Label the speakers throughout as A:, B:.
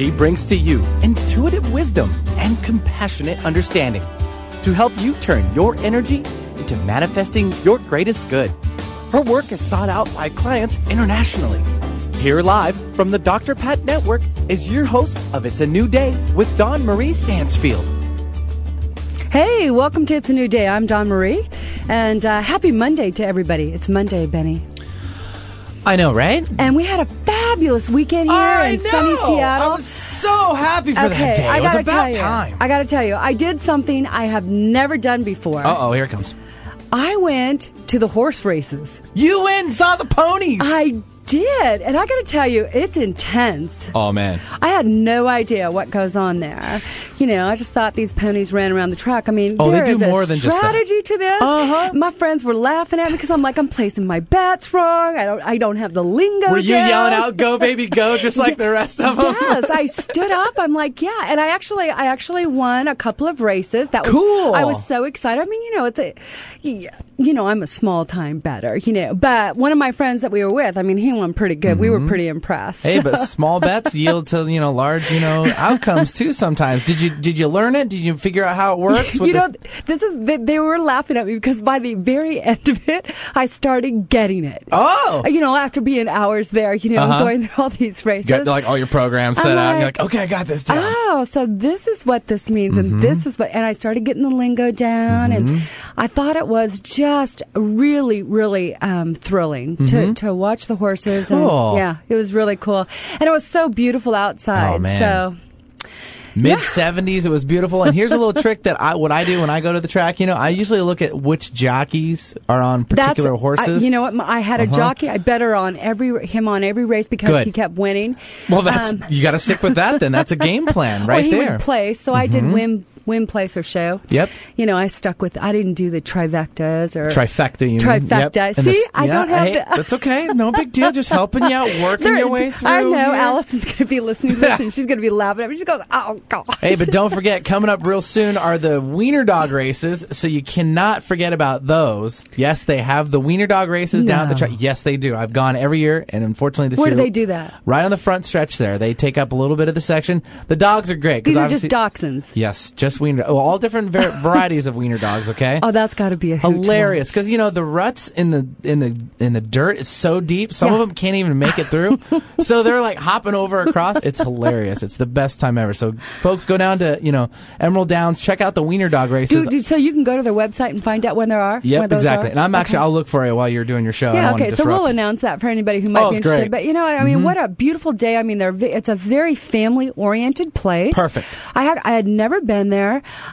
A: She brings to you intuitive wisdom and compassionate understanding to help you turn your energy into manifesting your greatest good. Her work is sought out by clients internationally. Here live from the Dr. Pat Network is your host of It's a New Day with Dawn Marie Stansfield.
B: Hey, welcome to It's a New Day. I'm Dawn Marie, and uh, happy Monday to everybody. It's Monday, Benny.
C: I know, right?
B: And we had a fabulous weekend here
C: I
B: in
C: know.
B: sunny Seattle.
C: I was so happy for that day.
B: I
C: it was about
B: you,
C: time.
B: I gotta tell you, I did something I have never done before.
C: Uh oh, here it comes.
B: I went to the horse races.
C: You went and saw the ponies.
B: I did, and I gotta tell you, it's intense.
C: oh man.
B: I had no idea what goes on there. You know, I just thought these ponies ran around the track. I mean,
C: Oh, they do
B: is a
C: more than just that.
B: strategy to this.
C: Uh-huh.
B: My friends were laughing at me because I'm like, I'm placing my bets wrong. I don't, I don't have the lingo.
C: Were you
B: down.
C: yelling out, "Go baby, go," just like the rest of them?
B: Yes, I stood up. I'm like, yeah, and I actually, I actually won a couple of races. That was
C: Cool.
B: I was so excited. I mean, you know, it's a, you know, I'm a small time better, you know, but one of my friends that we were with, I mean, he won pretty good. We were pretty impressed.
C: Mm-hmm. Hey, but small bets yield to you know large you know outcomes too. Sometimes did you did you learn it? Did you figure out how it works?
B: you
C: the-
B: know, this is they, they were laughing at me because by the very end of it, I started getting it.
C: oh,
B: You know, after being hours there, you know,
C: Uh-huh.
B: going through all these races.
C: got like all your programs set
B: I'm
C: out. and you're
B: like,
C: like, okay, I got this down.
B: Oh, so this is what this means,
C: Mm-hmm.
B: and this is what, and I started getting the lingo down, and I thought it was just really, really um, thrilling to, to watch the horses.
C: Mm-hmm. Cool.
B: And, yeah, it was really cool, and it was so beautiful outside.
C: Oh, man.
B: So
C: Mid seventies, it was beautiful. And here's a little trick that I what I do when I go to the track. You know, I usually look at which jockeys are on particular
B: that's,
C: horses.
B: I, you know what? I had a
C: Uh-huh.
B: jockey. I bet her on every him on every race because
C: Good.
B: he kept winning.
C: well, that's
B: Um,
C: you got to stick with that. Then that's a game plan right
B: well, he
C: there. Mm-hmm.
B: would place, so I did win, win, place, or show.
C: Yep.
B: You know, I stuck with. I didn't do the trifectas or
C: Trifecta, you?
B: Trifecta.
C: Yep.
B: See,
C: this-
B: I don't have
C: hey,
B: the-
C: That's okay. No big deal. Just helping you out, working
B: There-
C: your way through.
B: I know
C: here.
B: Allison's going to be listening to this, and she's going to be laughing at me. She goes, "Oh God!"
C: Hey, but don't forget, coming up real soon are the Wiener Dog races, so you cannot forget about those. Yes, they have the Wiener Dog races down the track. Yes, they do. I've gone every year, and unfortunately this
B: Where
C: year
B: do they do that?
C: Right on the front stretch there. They take up a little bit of the section. The dogs are great
B: These
C: because
B: are just dachshunds.
C: yes, just Wiener. Oh, all different var- varieties of Wiener dogs. Okay.
B: Oh, that's got to be a hoot
C: hilarious because you know the ruts in the in the in the dirt is so deep some of them can't even make it through so they're like hopping over across it's hilarious it's the best time ever so folks go down to you know emerald downs check out the wiener dog races
B: Do, do, so you can go to their website and find out when there are.
C: yep exactly
B: are?
C: and i'm actually
B: Okay.
C: i'll look for you while you're doing your show
B: Yeah, okay. So we'll announce that for anybody who might
C: Oh,
B: be interested.
C: great.
B: But you know, I mean, mm-hmm. what a beautiful day. I mean, they're it's a very family oriented place.
C: Perfect.
B: I had I had never been there.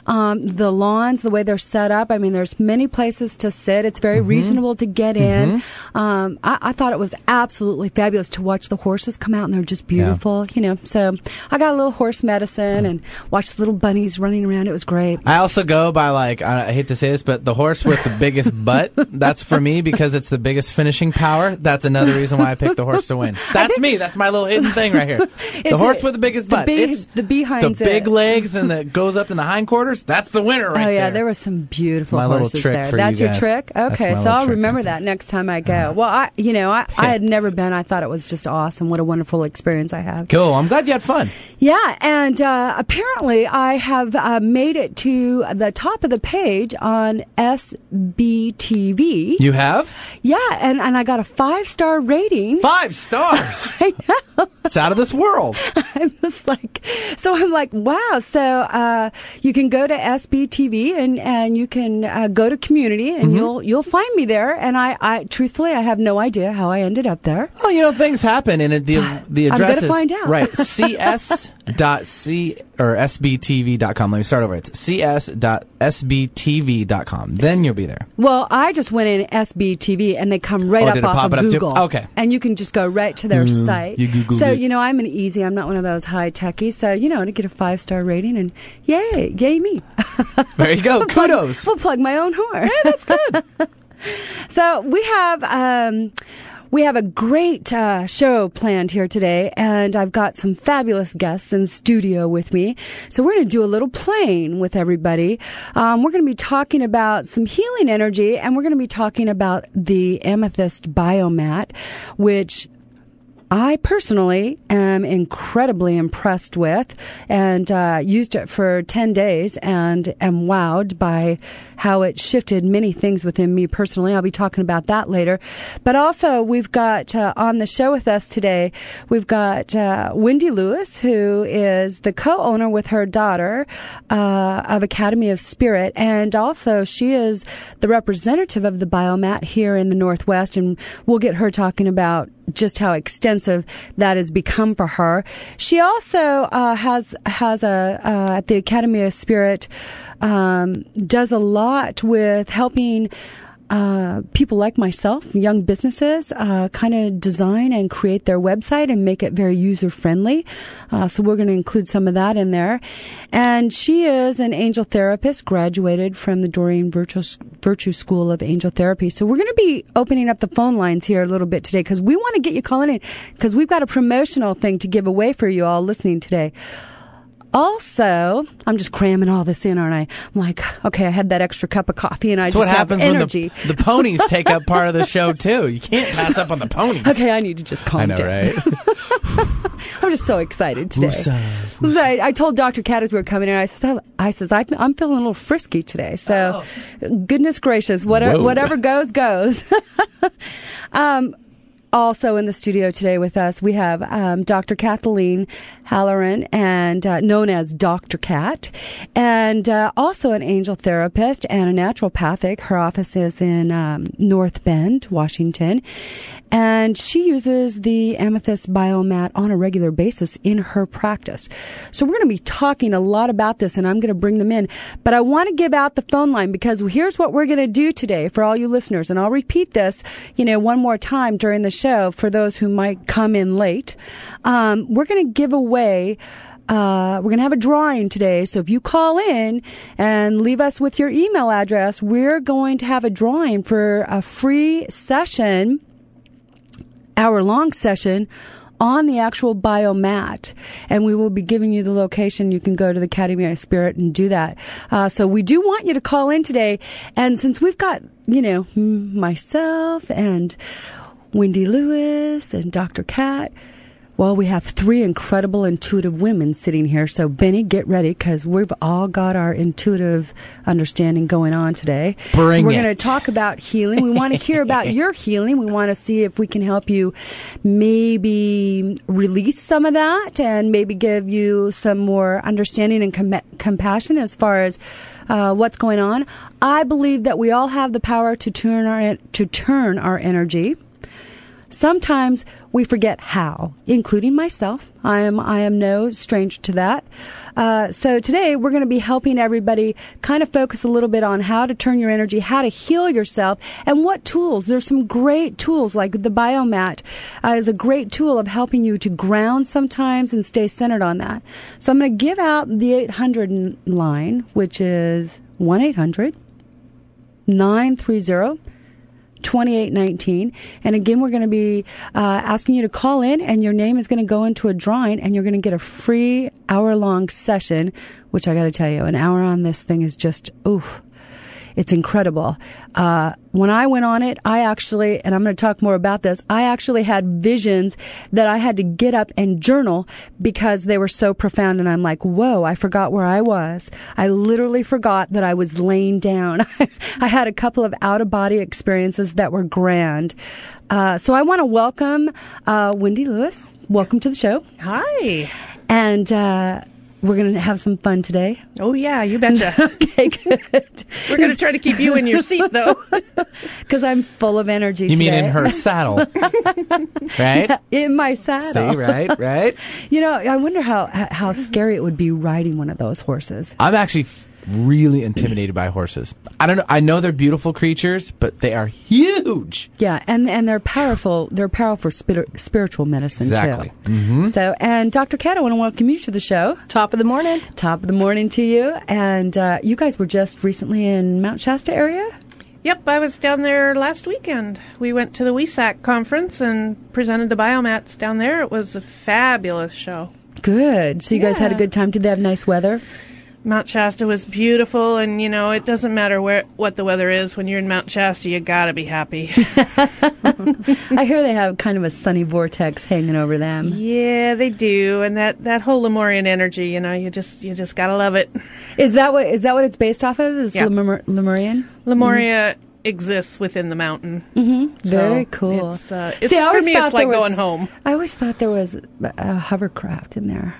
B: Um, the lawns, the way they're set up. I mean, there's many places to sit. It's very
C: Mm-hmm.
B: reasonable to get in. Um, I, I thought it was absolutely fabulous to watch the horses come out, and they're just beautiful. You know, so I got a little horse medicine and watched the little bunnies running around. It was great.
C: I also go by like I hate to say this, but the horse with the biggest butt. That's for me because it's the biggest finishing power. That's another reason why I picked the horse to win. That's me. That's my little hidden thing right here. The horse
B: a-
C: with the biggest
B: the
C: butt. it's
B: the behind's
C: the big
B: it.
C: legs and that goes up in the hindquarters. That's the winner right there.
B: oh yeah,
C: there.
B: there were some beautiful
C: my little trick
B: there.
C: for you
B: That's your
C: guys.
B: trick. Okay, so I'll
C: trick
B: remember that next time I go. Well, I, you know, I, I had never been. I thought it was just awesome. What a wonderful experience I had.
C: Cool. I'm glad you had fun.
B: Yeah, and uh, apparently I have uh, made it to the top of the page on SBTV.
C: You have
B: yeah, and, and I got a five star rating.
C: five stars.
B: I know.
C: It's out of this world.
B: I'm just like, so I'm like, wow. So uh, you can go to SBTV and and you can uh, go to community and
C: Mm-hmm.
B: you'll you'll find me there. And I, I truthfully, I have no idea how I ended up there.
C: Well, you know things happen, and it, the the
B: I'm
C: address
B: gonna
C: is
B: find out.
C: right. cs dot c or sbtv.com. Let me start over. It's cs dot sbtv.com. Then you'll be there.
B: Well, I just went in SBTV and they come right
C: Oh,
B: up
C: did it
B: off
C: pop
B: of
C: it up too?
B: Google.
C: Okay.
B: And you can just go right to their site.
C: you Googled
B: so,
C: it.
B: you know, I'm an easy, I'm not one of those high techies. So, you know, to get a five star rating and yay, yay me.
C: There you go. Kudos.
B: We'll plug my own horn.
C: That's good.
B: So we have um, we have a great uh, show planned here today, and I've got some fabulous guests in studio with me. So we're going to do a little playing with everybody. Um, we're going to be talking about some healing energy, and we're going to be talking about the amethyst biomat, which I personally am incredibly impressed with and uh, used it for 10 days and am wowed by how it shifted many things within me personally. I'll be talking about that later. But also, we've got uh, on the show with us today, we've got uh, Wendy Lewis, who is the co owner with her daughter uh, of Academy of Spirit. And also, she is the representative of the Biomat here in the Northwest. And we'll get her talking about just how extensive that has become for her. She also uh, has has a uh, at the Academy of Spirit um, does a lot with helping uh, people like myself, young businesses, uh, kind of design and create their website and make it very user friendly. Uh, so we're going to include some of that in there. And she is an angel therapist, graduated from the Doreen Virtue, Virtue School of Angel Therapy. So we're going to be opening up the phone lines here a little bit today because we want to get you calling in because we've got a promotional thing to give away for you all listening today. Also, I'm just cramming all this in, aren't I? I'm like, okay, I had that extra cup of coffee and I
C: That's
B: just
C: what
B: have
C: happens
B: energy.
C: when the, the ponies take up part of the show too. You can't pass up on the ponies.
B: Okay, I need to just calm
C: I know,
B: down.
C: right?
B: I'm just so excited today. So I, I told Dr. Cat as we were coming in, I said, I says, I'm feeling a little frisky today. So, goodness gracious, whatever, whatever goes, goes. um, also in the studio today with us, we have um, Dr. Kathleen Halloran, and uh, known as Dr. Cat, and uh, also an angel therapist and a naturopathic. Her office is in um, North Bend, Washington, and she uses the amethyst biomat on a regular basis in her practice. So we're going to be talking a lot about this, and I'm going to bring them in. But I want to give out the phone line because here's what we're going to do today for all you listeners, and I'll repeat this, you know, one more time during the show for those who might come in late. Um, we're going to give away. Uh, we're going to have a drawing today. So if you call in and leave us with your email address, we're going to have a drawing for a free session, hour long session on the actual biomat. And we will be giving you the location. You can go to the Academy of Spirit and do that. Uh, so we do want you to call in today. And since we've got, you know, myself and Wendy Lewis and Dr. Cat, well, we have three incredible intuitive women sitting here. So, Benny, get ready because we've all got our intuitive understanding going on today.
C: Bring
B: We're going to talk about healing. We want to hear about your healing. We want to see if we can help you maybe release some of that and maybe give you some more understanding and com- compassion as far as uh, what's going on. I believe that we all have the power to turn our to turn our energy. Sometimes we forget how, including myself. I am I am no stranger to that. Uh, so today we're going to be helping everybody kind of focus a little bit on how to turn your energy, how to heal yourself, and what tools. There's some great tools like the Biomat uh, is a great tool of helping you to ground sometimes and stay centered on that. So I'm going to give out the 800 line, which is one 800 930 2819. And again, we're going to be uh, asking you to call in, and your name is going to go into a drawing, and you're going to get a free hour long session, which I got to tell you, an hour on this thing is just, oof. It's incredible. Uh, when I went on it, I actually, and I'm going to talk more about this, I actually had visions that I had to get up and journal because they were so profound. And I'm like, whoa, I forgot where I was. I literally forgot that I was laying down. I had a couple of out of body experiences that were grand. Uh, so I want to welcome uh, Wendy Lewis. Welcome to the show.
D: Hi.
B: And uh, we're going to have some fun today.
D: Oh yeah, you betcha.
B: Okay, good.
D: We're going to try to keep you in your seat though.
B: Because I'm full of energy
C: You mean in her saddle, right?
B: in my saddle.
C: See, right, right.
B: You know, I wonder how how scary it would be riding one of those horses.
C: I'm actually f- really intimidated by horses. I don't know. I know they're beautiful creatures, but they are huge.
B: Yeah, and and they're powerful. They're powerful spir- spiritual medicine
C: Exactly.
B: too. So, and Dr. Cat, I want to welcome you to the show.
D: Top of the morning.
B: Top of the morning to you. And uh, you guys were just recently in Mount Shasta area.
D: Yep, I was down there last weekend. We went to the Wesak conference and presented the biomats down there. It was a fabulous show.
B: Good. So you guys had a good time. Did they have nice weather?
D: Mount Shasta was beautiful, and you know it doesn't matter where what the weather is. When you're in Mount Shasta, you gotta be happy.
B: I hear they have kind of a sunny vortex hanging over them.
D: yeah, they do, and that that whole Lemurian energy, you know, you just you just gotta love it.
B: Is that what is that what it's based off of? Is
D: Yeah.
B: Lemur- Lemurian?
D: Lemuria exists within the mountain.
B: Mm-hmm. Very
D: So
B: cool.
D: It's, uh, it's,
B: See, I
D: for me,
B: thought
D: it's like
B: was-
D: going home.
B: I always thought there was a hovercraft in there.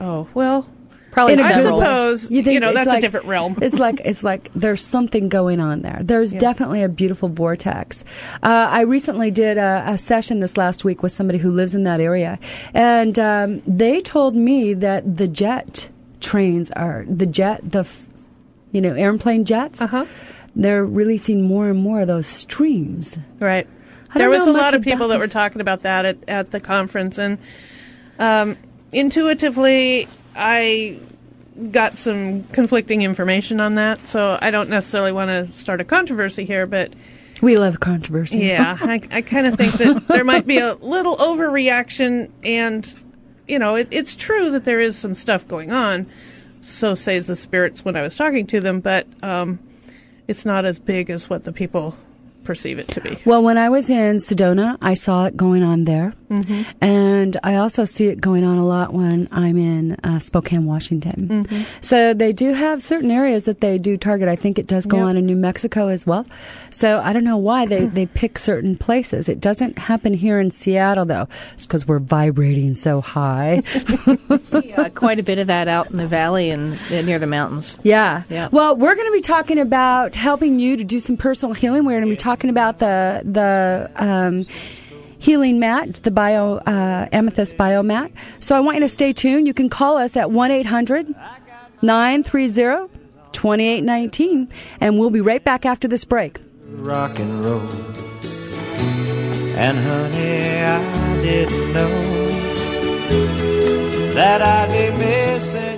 D: Oh well,
E: Probably
B: In a
D: I
B: good
E: several.
B: way.
D: suppose
B: You
D: you, know that's
B: like-
D: a different realm.
B: It's like it's like there's something going on there. There's
D: Yeah.
B: definitely a beautiful vortex. Uh, I recently did a, a session this last week with somebody who lives in that area, and um, they told me that the jet trains are the jet the you know airplane jets.
D: Uh huh.
B: They're releasing more and more of those streams.
D: Right.
B: I
D: There was a lot of people that were talking about that at, at the conference, and um, intuitively, I got some conflicting information on that. So I don't necessarily want to start a controversy here, but
B: We love controversy.
D: yeah, I, I kind of think that there might be a little overreaction, and you know, it, it's true that there is some stuff going on. So says the spirits when I was talking to them, but um, it's not as big as what the people perceive it to be.
B: Well, when I was in Sedona, I saw it going on there.
D: Mm-hmm.
B: And I also see it going on a lot when I'm in uh, Spokane, Washington.
D: Mm-hmm.
B: So they do have certain areas that they do target. I think it does go
D: Yep.
B: on in New Mexico as well. So I don't know why they, they pick certain places. It doesn't happen here in Seattle, though. It's because we're vibrating so high.
E: Yeah, quite a bit of that out in the valley and uh, near the mountains.
B: Yeah.
E: Yeah.
B: Well, we're going to be talking about helping you to do some personal healing. We're going to be talking about the the um, healing mat, the bio uh, amethyst bio mat. So I want you to stay tuned. You can call us at one 800 930 2819 and we'll be right back after this break.
F: rock and roll. And honey, I didn't know that I'd be missing.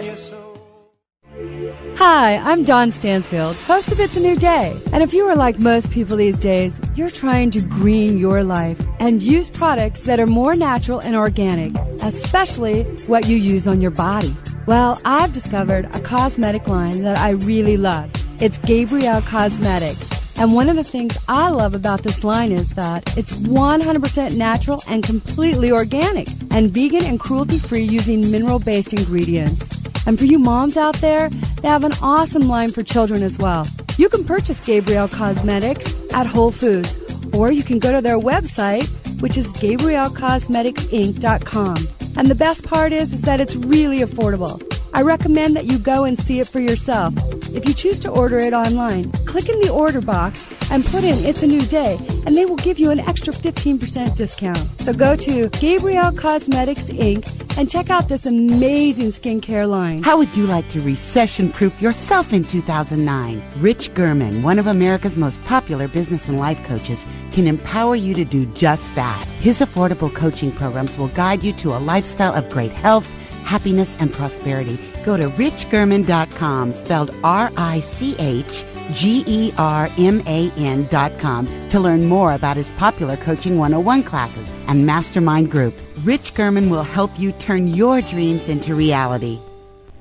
B: Hi, I'm Dawn Stansfield, host of It's a New Day. And if you are like most people these days, you're trying to green your life and use products that are more natural and organic, especially what you use on your body. Well, I've discovered a cosmetic line that I really love. It's Gabrielle Cosmetics. And one of the things I love about this line is that it's 100% natural and completely organic and vegan and cruelty free using mineral based ingredients. And for you moms out there, they have an awesome line for children as well. You can purchase Gabrielle Cosmetics at Whole Foods, or you can go to their website, which is GabrielleCosmeticsInc.com. And the best part is, is that it's really affordable. I recommend that you go and see it for yourself. If you choose to order it online, click in the order box and put in It's a New Day, and they will give you an extra 15% discount. So go to Gabrielle Cosmetics Inc. and check out this amazing skincare line.
G: How would you like to recession proof yourself in 2009? Rich German, one of America's most popular business and life coaches, can empower you to do just that. His affordable coaching programs will guide you to a lifestyle of great health, happiness, and prosperity. Go to richgerman.com, spelled R I C H G E R M A N dot com, to learn more about his popular Coaching 101 classes and mastermind groups. Rich German will help you turn your dreams into reality.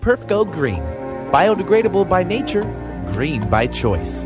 H: Perf Go Green. Biodegradable by nature, green by choice.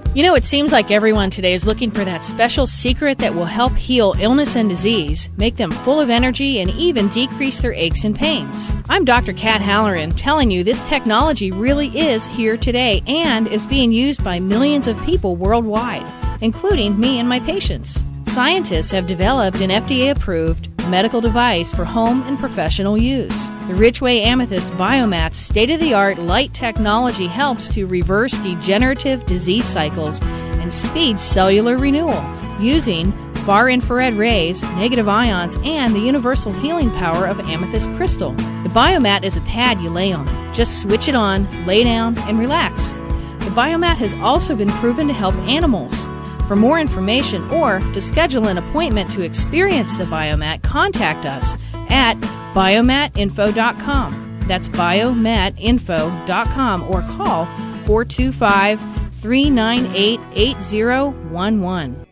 E: You know, it seems like everyone today is looking for that special secret that will help heal illness and disease, make them full of energy, and even decrease their aches and pains. I'm Dr. Kat Halloran telling you this technology really is here today and is being used by millions of people worldwide, including me and my patients. Scientists have developed an FDA approved medical device for home and professional use. The Richway Amethyst Biomat's state of the art light technology helps to reverse degenerative disease cycles and speed cellular renewal using far infrared rays, negative ions, and the universal healing power of amethyst crystal. The biomat is a pad you lay on. Just switch it on, lay down, and relax. The biomat has also been proven to help animals. For more information or to schedule an appointment to experience the Biomat, contact us at biomatinfo.com. That's biomatinfo.com or call 425 398 8011.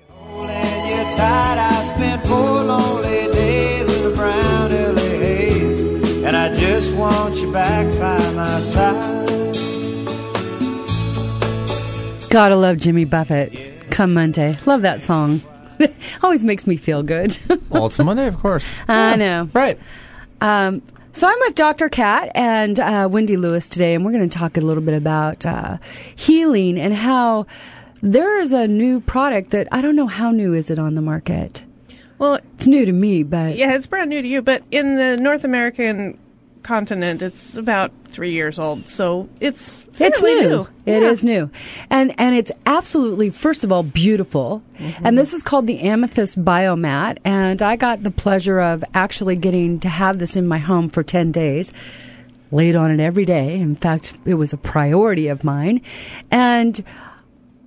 F: And I just want you back by my side.
B: Gotta love Jimmy Buffett. Come Monday. Love that song. Always makes me feel good.
C: Well, it's Monday, of course.
B: I know.
C: Right.
B: Um, so I'm with Dr. Kat and uh, Wendy Lewis today, and we're going to talk a little bit about uh, healing and how there is a new product that I don't know how new is it on the market.
D: Well,
B: It's new to me, but
D: yeah, it's brand new to you, but in the North American continent, it's about three years old, so it's
B: It's
D: fairly
B: new. It is
D: Yeah.
B: new, and and it's absolutely first of all beautiful. Mm-hmm. And this is called the Amethyst Biomat, and I got the pleasure of actually getting to have this in my home for ten days. Laid on it every day. In fact, it was a priority of mine, and.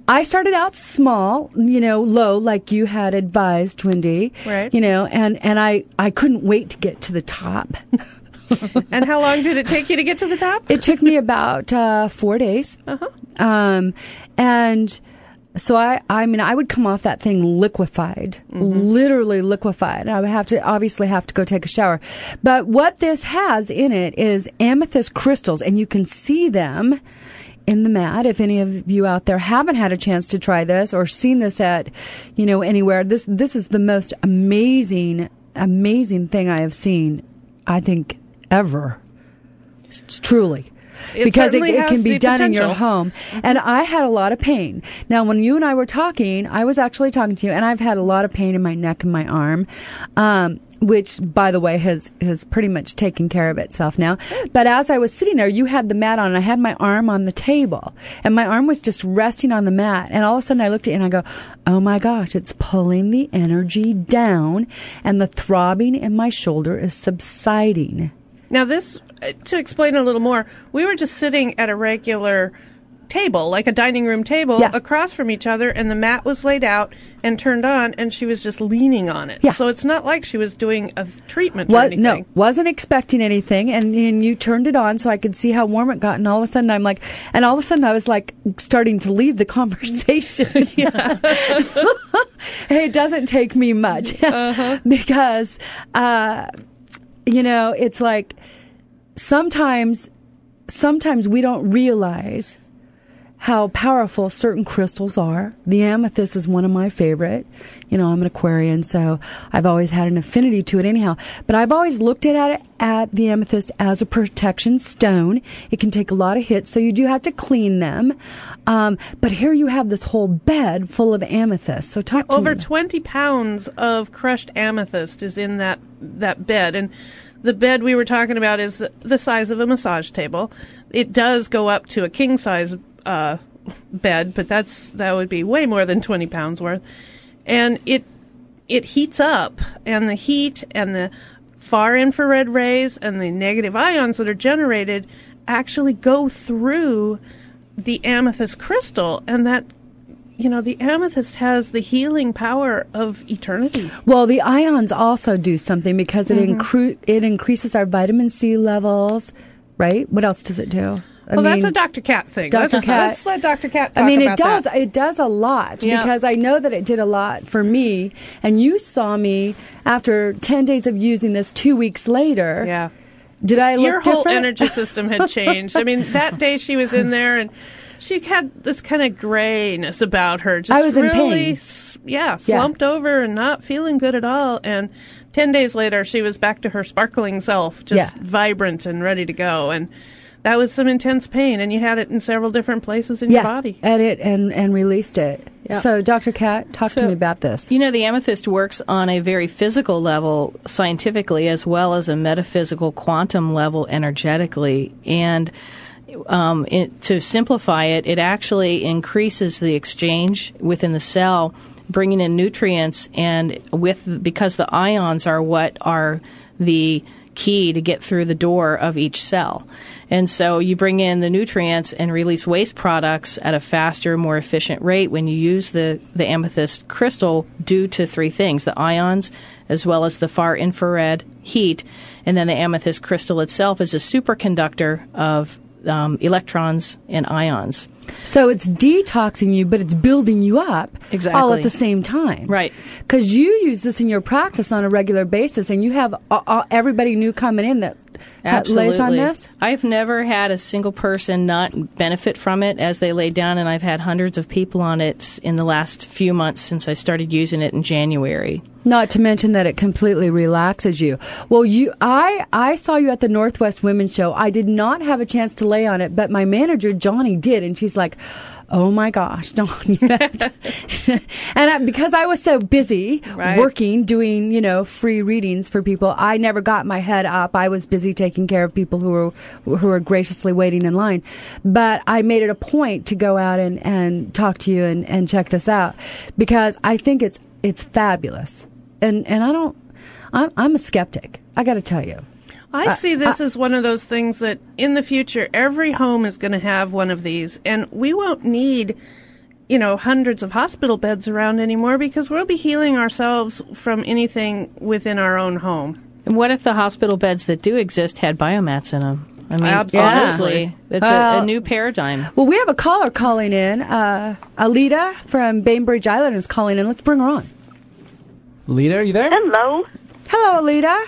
B: I started out small, you know, low, like you had advised, Wendy.
D: Right.
B: You know, and, and I, I couldn't wait to get to the top.
D: And how long did it take you to get to the top?
B: It took me about uh, four days.
D: Uh-huh.
B: Um, and so I, I mean, I would come off that thing liquefied, literally liquefied. I would have to, obviously have to go take a shower. But what this has in it is amethyst crystals, and you can see them in the mat. If any of you out there haven't had a chance to try this or seen this at, you know, anywhere, this, this is the most amazing, amazing thing I have seen, I think, ever. S- Truly.
D: It
B: because it, it can be done in your home. And I had a lot of pain. Now, when you and I were talking, I was actually talking to you, and I've had a lot of pain in my neck and my arm, um, which, by the way, has has pretty much taken care of itself now. But as I was sitting there, you had the mat on, and I had my arm on the table, and my arm was just resting on the mat. And all of a sudden, I looked at it and I go, "Oh my gosh, it's pulling the energy down, and the throbbing in my shoulder is subsiding."
D: Now, this, uh, to explain a little more, we were just sitting at a regular table, like a dining room table,
B: Yeah.
D: across from each other, and the mat was laid out and turned on, and she was just leaning on it.
B: Yeah.
D: So it's not like she was doing a treatment or
B: What?
D: anything.
B: No, wasn't expecting anything, and, and you turned it on so I could see how warm it got, and all of a sudden I'm like, and all of a sudden I was like starting to leave the conversation. yeah, it doesn't take me much because, uh, you know, it's like sometimes, sometimes we don't realize how powerful certain crystals are. The amethyst is one of my favorite. You know, I'm an Aquarian, so I've always had an affinity to it anyhow. But I've always looked at it at the amethyst as a protection stone. It can take a lot of hits, so you do have to clean them. Um, but here you have this whole bed full of amethyst. So talk to
D: Over
B: me.
D: 20 pounds of crushed amethyst is in that that bed and the bed we were talking about is the size of a massage table. It does go up to a king size uh, bed, but that's that would be way more than 20 pounds worth. And it it heats up and the heat and the far infrared rays and the negative ions that are generated actually go through the amethyst crystal and that you know the amethyst has the healing power of eternity
B: Well, the ions also do something because it
D: Mm-hmm.
B: incre- it increases our vitamin C levels, right? What else does it do? I
D: well that's a dr cat thing
B: Dr.
D: let's,
B: Kat-
D: let's let dr cat
B: I mean, it does.
D: that.
B: It does a lot
D: Yeah.
B: because I know that it did a lot for me. And you saw me after ten days of using this. Two weeks later,
D: yeah
B: Did I look
D: your whole
B: different?
D: energy system had changed i mean that day she was in there and she had this kind of grayness about her just
B: I was in
D: really
B: pain.
D: yeah slumped over and not feeling good at all and 10 days later she was back to her sparkling self just
B: Yeah.
D: vibrant and ready to go and that was some intense pain and you had it in several different places in
B: yeah,
D: your body
B: and it and and released it.
E: Yeah.
B: So, Dr. Kat, talk to me about this.
E: You know, the amethyst works on a very physical level scientifically as well as a metaphysical quantum level energetically. And um, it, to simplify it, it actually increases the exchange within the cell, bringing in nutrients, and with because the ions are what are the key to get through the door of each cell. And so you bring in the nutrients and release waste products at a faster, more efficient rate when you use the, the amethyst crystal due to three things the ions, as well as the far infrared heat. And then the amethyst crystal itself is a superconductor of um, electrons and ions.
B: So it's detoxing you, but it's building you up all at the same time.
E: Right.
B: Because you use this in your practice on a regular basis, and you have uh, uh, everybody new coming in that that lays on this.
E: I've never had a single person not benefit from it as they lay down, and I've had hundreds of people on it in the last few months since I started using it in January.
B: Not to mention that it completely relaxes you. Well, you, I, I saw you at the Northwest Women's Show. I did not have a chance to lay on it, but my manager Johnny did, and she's like, "Oh my gosh, Dawn, you have to-" and I, because I was so busy
D: Right.
B: working, doing you know free readings for people, I never got my head up. I was busy taking care of people who were who were graciously waiting in line. But I made it a point to go out and and talk to you and and check this out because I think it's it's fabulous and and I don't. I'm I'm a skeptic. I got to tell you.
D: I see this as one of those things that in the future every home is going to have one of these, and we won't need, you know, hundreds of hospital beds around anymore because we'll be healing ourselves from anything within our own home.
E: And what if the hospital beds that do exist had biomats in them? I mean,
D: Absolutely.
E: honestly, it's a,
B: Well-
E: a new paradigm.
B: Well, we have a caller calling in. Uh, Alita from Bainbridge Island is calling in. Let's bring her on.
C: Alita, are you there?
I: Hello.
B: Hello, Alita.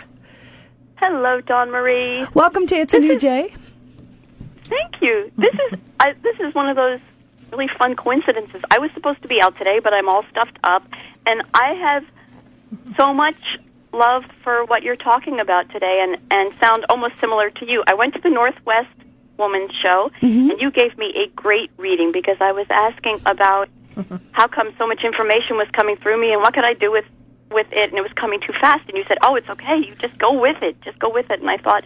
I: Hello, Dawn Marie.
B: Welcome to It's a New Day.
I: Thank you. This is I, this is one of those really fun coincidences. I was supposed to be out today, but I'm all stuffed up, and I have so much love for what you're talking about today, and and sound almost similar to you. I went to the Northwest Woman's Show, mm-hmm. and you gave me a great reading because I was asking about how come so much information was coming through me, and what could I do with with it, and it was coming too fast. And you said, "Oh, it's okay. You just go with it. Just go with it." And I thought,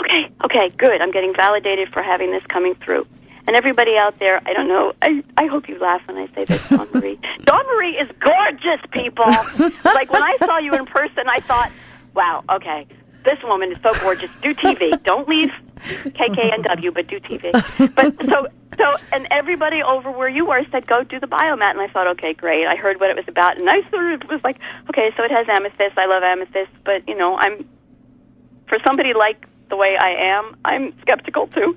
I: okay, okay, good. I'm getting validated for having this coming through. And everybody out there, I don't know. I, I hope you laugh when I say this, Dawn Marie. Dawn Marie is gorgeous, people. like when I saw you in person, I thought, wow, okay, this woman is so gorgeous. Do TV. Don't leave KKNW, but do TV. But so, so, and everybody over where you were said, go do the biomat. And I thought, okay, great. I heard what it was about. And I sort of was like, okay, so it has amethyst. I love amethyst. But, you know, I'm, for somebody like the way I am, I'm skeptical too.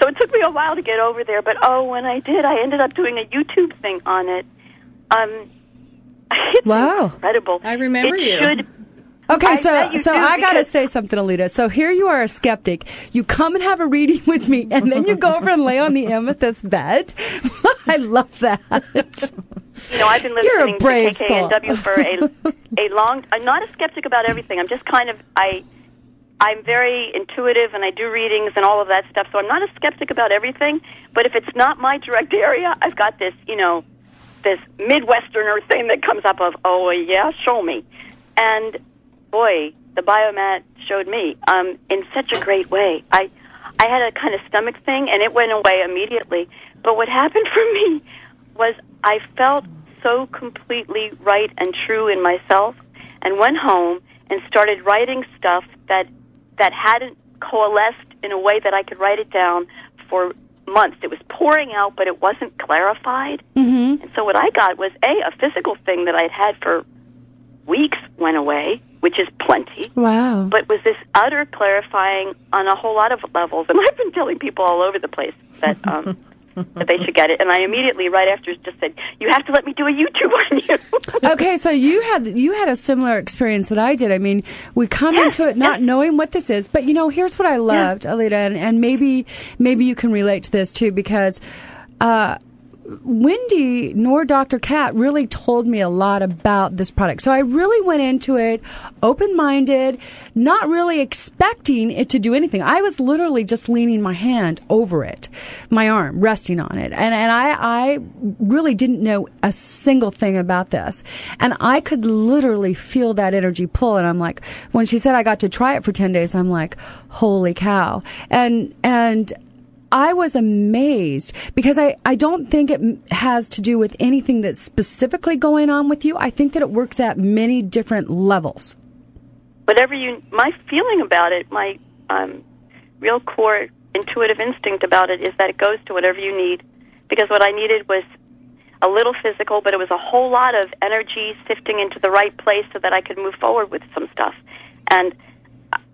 I: So it took me a while to get over there, but oh, when I did, I ended up doing a YouTube thing on it. Um, it's
B: Wow.
I: incredible!
E: I remember
I: it
E: you.
I: Should,
B: Okay, so
I: bet you
B: so
I: do,
B: I got to say something, Alita. So here you are, a skeptic. You come and have a reading with me, and then you go over and lay on the amethyst bed. I love that.
I: you know, I've been
B: You're a
I: listening
B: brave
I: to
B: soul.
I: KKNW for a a long. I'm not a skeptic about everything. I'm just kind of I. I'm very intuitive and I do readings and all of that stuff. So I'm not a skeptic about everything. But if it's not my direct area, I've got this, you know, this Midwesterner thing that comes up of, oh yeah, show me. And boy, the biomat showed me um, in such a great way. I I had a kind of stomach thing, and it went away immediately. But what happened for me was I felt so completely right and true in myself, and went home and started writing stuff that that hadn't coalesced in a way that I could write it down for months. It was pouring out, but it wasn't clarified. Mm-hmm. And so what I got was a a physical thing that I'd had for weeks went away, which is plenty
B: Wow.
I: but was this utter clarifying on a whole lot of levels. And I've been telling people all over the place that um, that they should get it. And I immediately, right after, just said, "You have to let me do a YouTube on you."
B: okay, so you had you had a similar experience that I did. I mean, we come into it not knowing what this is, but you know, here's what I loved, Alita, and, and maybe maybe you can relate to this too because. Uh, Wendy nor Dr. Cat really told me a lot about this product. So I really went into it open minded, not really expecting it to do anything. I was literally just leaning my hand over it, my arm resting on it. And, and I, I really didn't know a single thing about this. And I could literally feel that energy pull. And I'm like, when she said I got to try it for 10 days, I'm like, holy cow. And, and, I was amazed because I, I don't think it has to do with anything that's specifically going on with you. I think that it works at many different levels.
I: whatever you, my feeling about it, my um, real core intuitive instinct about it is that it goes to whatever you need. Because what I needed was a little physical, but it was a whole lot of energy sifting into the right place so that I could move forward with some stuff. And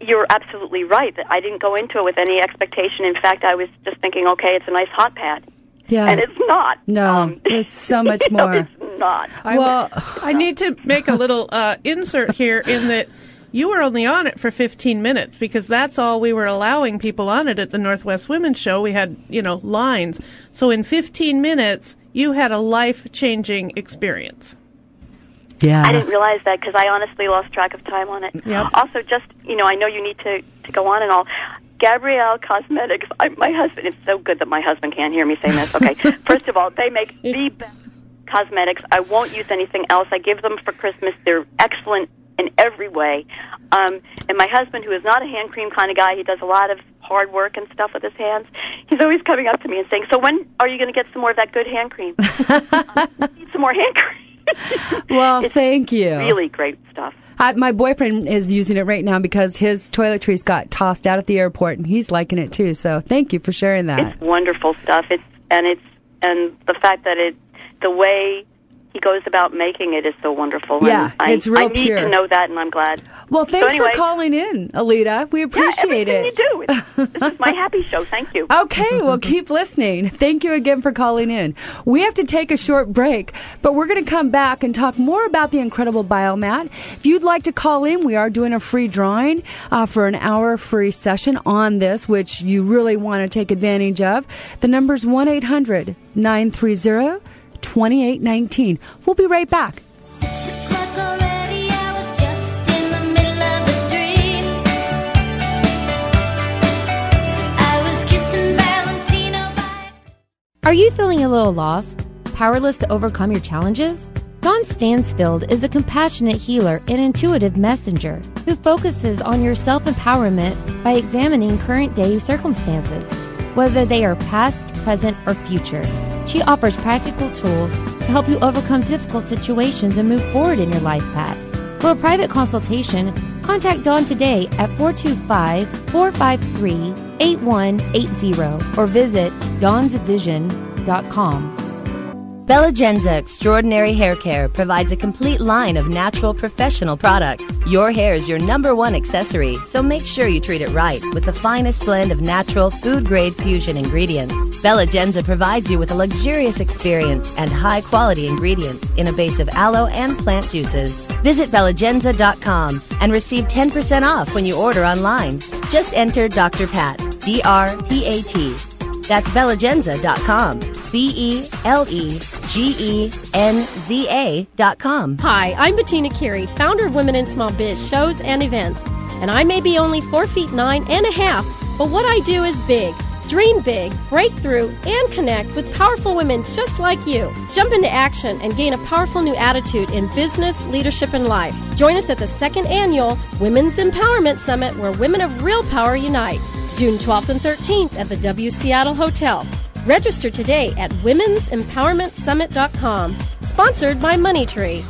I: you're absolutely right that I didn't go into it with any expectation. In fact, I was just thinking, okay, it's a nice hot pad.
B: Yeah.
I: And it's not.
B: No,
I: Um,
B: it's so much
I: you know,
B: more.
I: it's not.
D: I,
B: Well-
D: I need to make a little uh, insert here in that you were only on it for 15 minutes because that's all we were allowing people on it at the Northwest Women's Show. We had, you know, lines. So in 15 minutes, you had a life changing experience.
B: Yeah.
I: I didn't realize that because I honestly lost track of time on it.
D: Yep.
I: Also, just you know, I know you need to to go on and all. Gabrielle Cosmetics. I, my husband. It's so good that my husband can't hear me saying this. Okay. First of all, they make the best cosmetics. I won't use anything else. I give them for Christmas. They're excellent in every way. Um, and my husband, who is not a hand cream kind of guy, he does a lot of hard work and stuff with his hands. He's always coming up to me and saying, "So when are you going to get some more of that good hand cream? I need some more hand cream."
B: Well,
I: It's
B: thank you.
I: Really great stuff.
B: I, my boyfriend is using it right now because his toiletries got tossed out at the airport, and he's liking it too. So thank you for sharing that.
I: It's wonderful stuff. It's and it's and the fact that it the way he goes about making it is so wonderful.
B: Yeah,
I: I,
B: it's real
I: I need
B: pure.
I: to know that, and I'm glad.
B: well, thanks
I: anyway-
B: for calling in, Alita. We
I: Yeah,
B: appreciate
I: everything
B: it.
I: you do. It's, this is my happy show. Thank you.
B: Okay, well, keep listening. Thank you again for calling in. We have to take a short break, but we're going to come back and talk more about the incredible biomat. If you'd like to call in, we are doing a free drawing uh, for an hour free session on this, which you really want to take advantage of. The number's 1 800 930 2819. We'll be right back.
J: Are you feeling a little lost? Powerless to overcome your challenges? Dawn Stansfield is a compassionate healer and intuitive messenger who focuses on your self empowerment by examining current day circumstances, whether they are past, present, or future. She offers practical tools to help you overcome difficult situations and move forward in your life path. For a private consultation, contact Dawn today at 425 453 8180 or visit dawnsvision.com.
K: Bella Genza Extraordinary Hair Care provides a complete line of natural professional products. Your hair is your number one accessory, so make sure you treat it right with the finest blend of natural food grade fusion ingredients. Bella Genza provides you with a luxurious experience and high quality ingredients in a base of aloe and plant juices. Visit bellagenza.com and receive 10% off when you order online. Just enter Dr. Pat, D R P A T. That's bellagenza.com. B E L E G E N Z A dot com.
L: Hi, I'm Bettina Carey, founder of Women in Small Biz shows and events. And I may be only four feet nine and a half, but what I do is big. Dream big, break through, and connect with powerful women just like you. Jump into action and gain a powerful new attitude in business, leadership, and life. Join us at the second annual Women's Empowerment Summit where women of real power unite. June 12th and 13th at the W Seattle Hotel. Register today at women'sempowermentsummit.com. Sponsored by Moneytree.